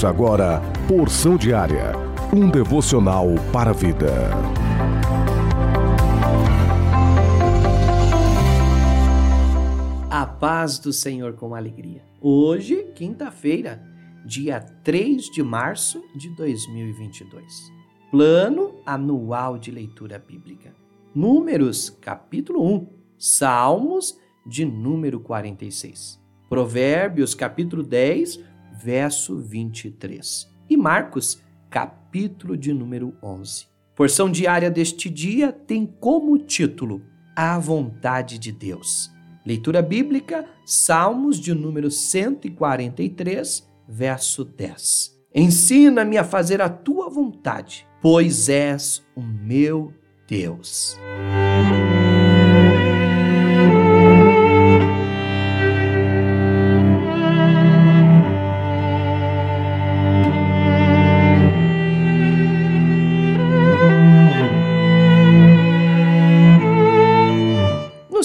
Ouça agora Porção Diária, um devocional para a vida. A paz do Senhor com alegria. Hoje, quinta-feira, dia 3 de março de 2022. Plano anual de leitura bíblica. Números, capítulo 1. Salmos, de número 46. Provérbios, capítulo 10, verso 23. E Marcos, capítulo de número 11. Porção diária deste dia tem como título A Vontade de Deus. Leitura bíblica, Salmos de número 143, verso 10. Ensina-me a fazer a tua vontade, pois és o meu Deus.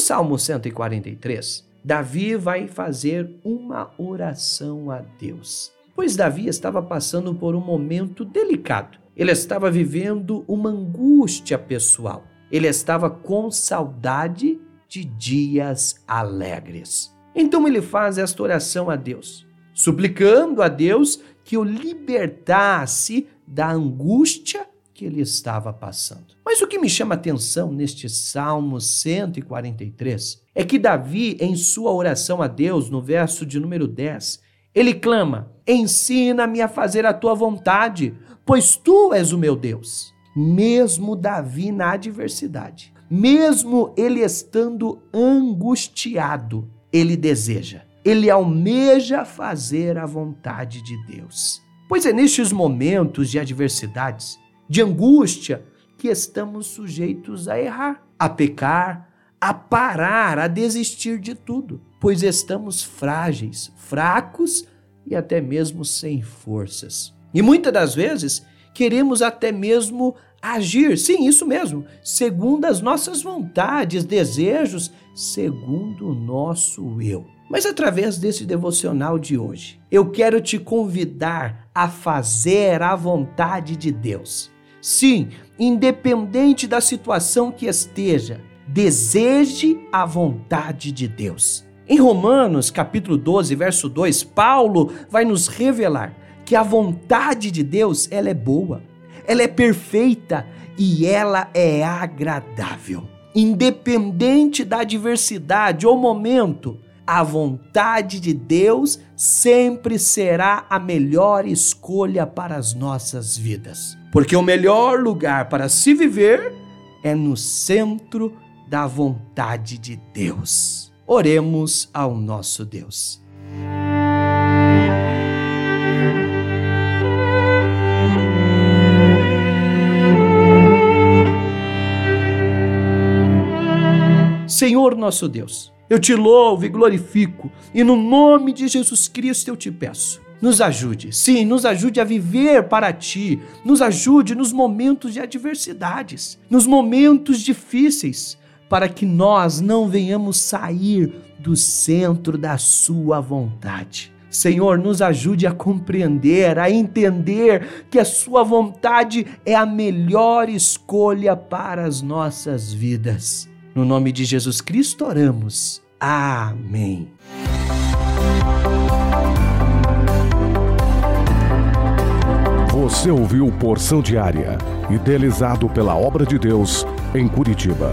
Salmo 143, Davi vai fazer uma oração a Deus. Pois Davi estava passando por um momento delicado. Ele estava vivendo uma angústia pessoal. Ele estava com saudade de dias alegres. Então ele faz esta oração a Deus, suplicando a Deus que o libertasse da angústia que ele estava passando. Mas o que me chama atenção neste Salmo 143 é que Davi, em sua oração a Deus, no verso de número 10, ele clama: Ensina-me a fazer a tua vontade, pois tu és o meu Deus. Mesmo Davi na adversidade, mesmo ele estando angustiado, ele deseja, ele almeja fazer a vontade de Deus. Pois é nestes momentos de adversidades de angústia, que estamos sujeitos a errar, a pecar, a parar, a desistir de tudo, pois estamos frágeis, fracos e até mesmo sem forças. E muitas das vezes queremos até mesmo agir, sim, isso mesmo, segundo as nossas vontades, desejos, segundo o nosso eu. Mas através desse devocional de hoje, eu quero te convidar a fazer a vontade de Deus. Sim, independente da situação que esteja, deseje a vontade de Deus. Em Romanos, capítulo 12, verso 2, Paulo vai nos revelar que a vontade de Deus, ela é boa, ela é perfeita e ela é agradável. Independente da adversidade ou momento, a vontade de Deus sempre será a melhor escolha para as nossas vidas. Porque o melhor lugar para se viver é no centro da vontade de Deus. Oremos ao nosso Deus. Senhor nosso Deus, eu te louvo e glorifico, e no nome de Jesus Cristo eu te peço. Nos ajude, sim, nos ajude a viver para ti, nos ajude nos momentos de adversidades, nos momentos difíceis, para que nós não venhamos sair do centro da Sua vontade. Senhor, nos ajude a compreender, a entender que a Sua vontade é a melhor escolha para as nossas vidas. No nome de Jesus Cristo oramos. Amém. Você ouviu Porção Diária, idealizado pela Obra de Deus em Curitiba.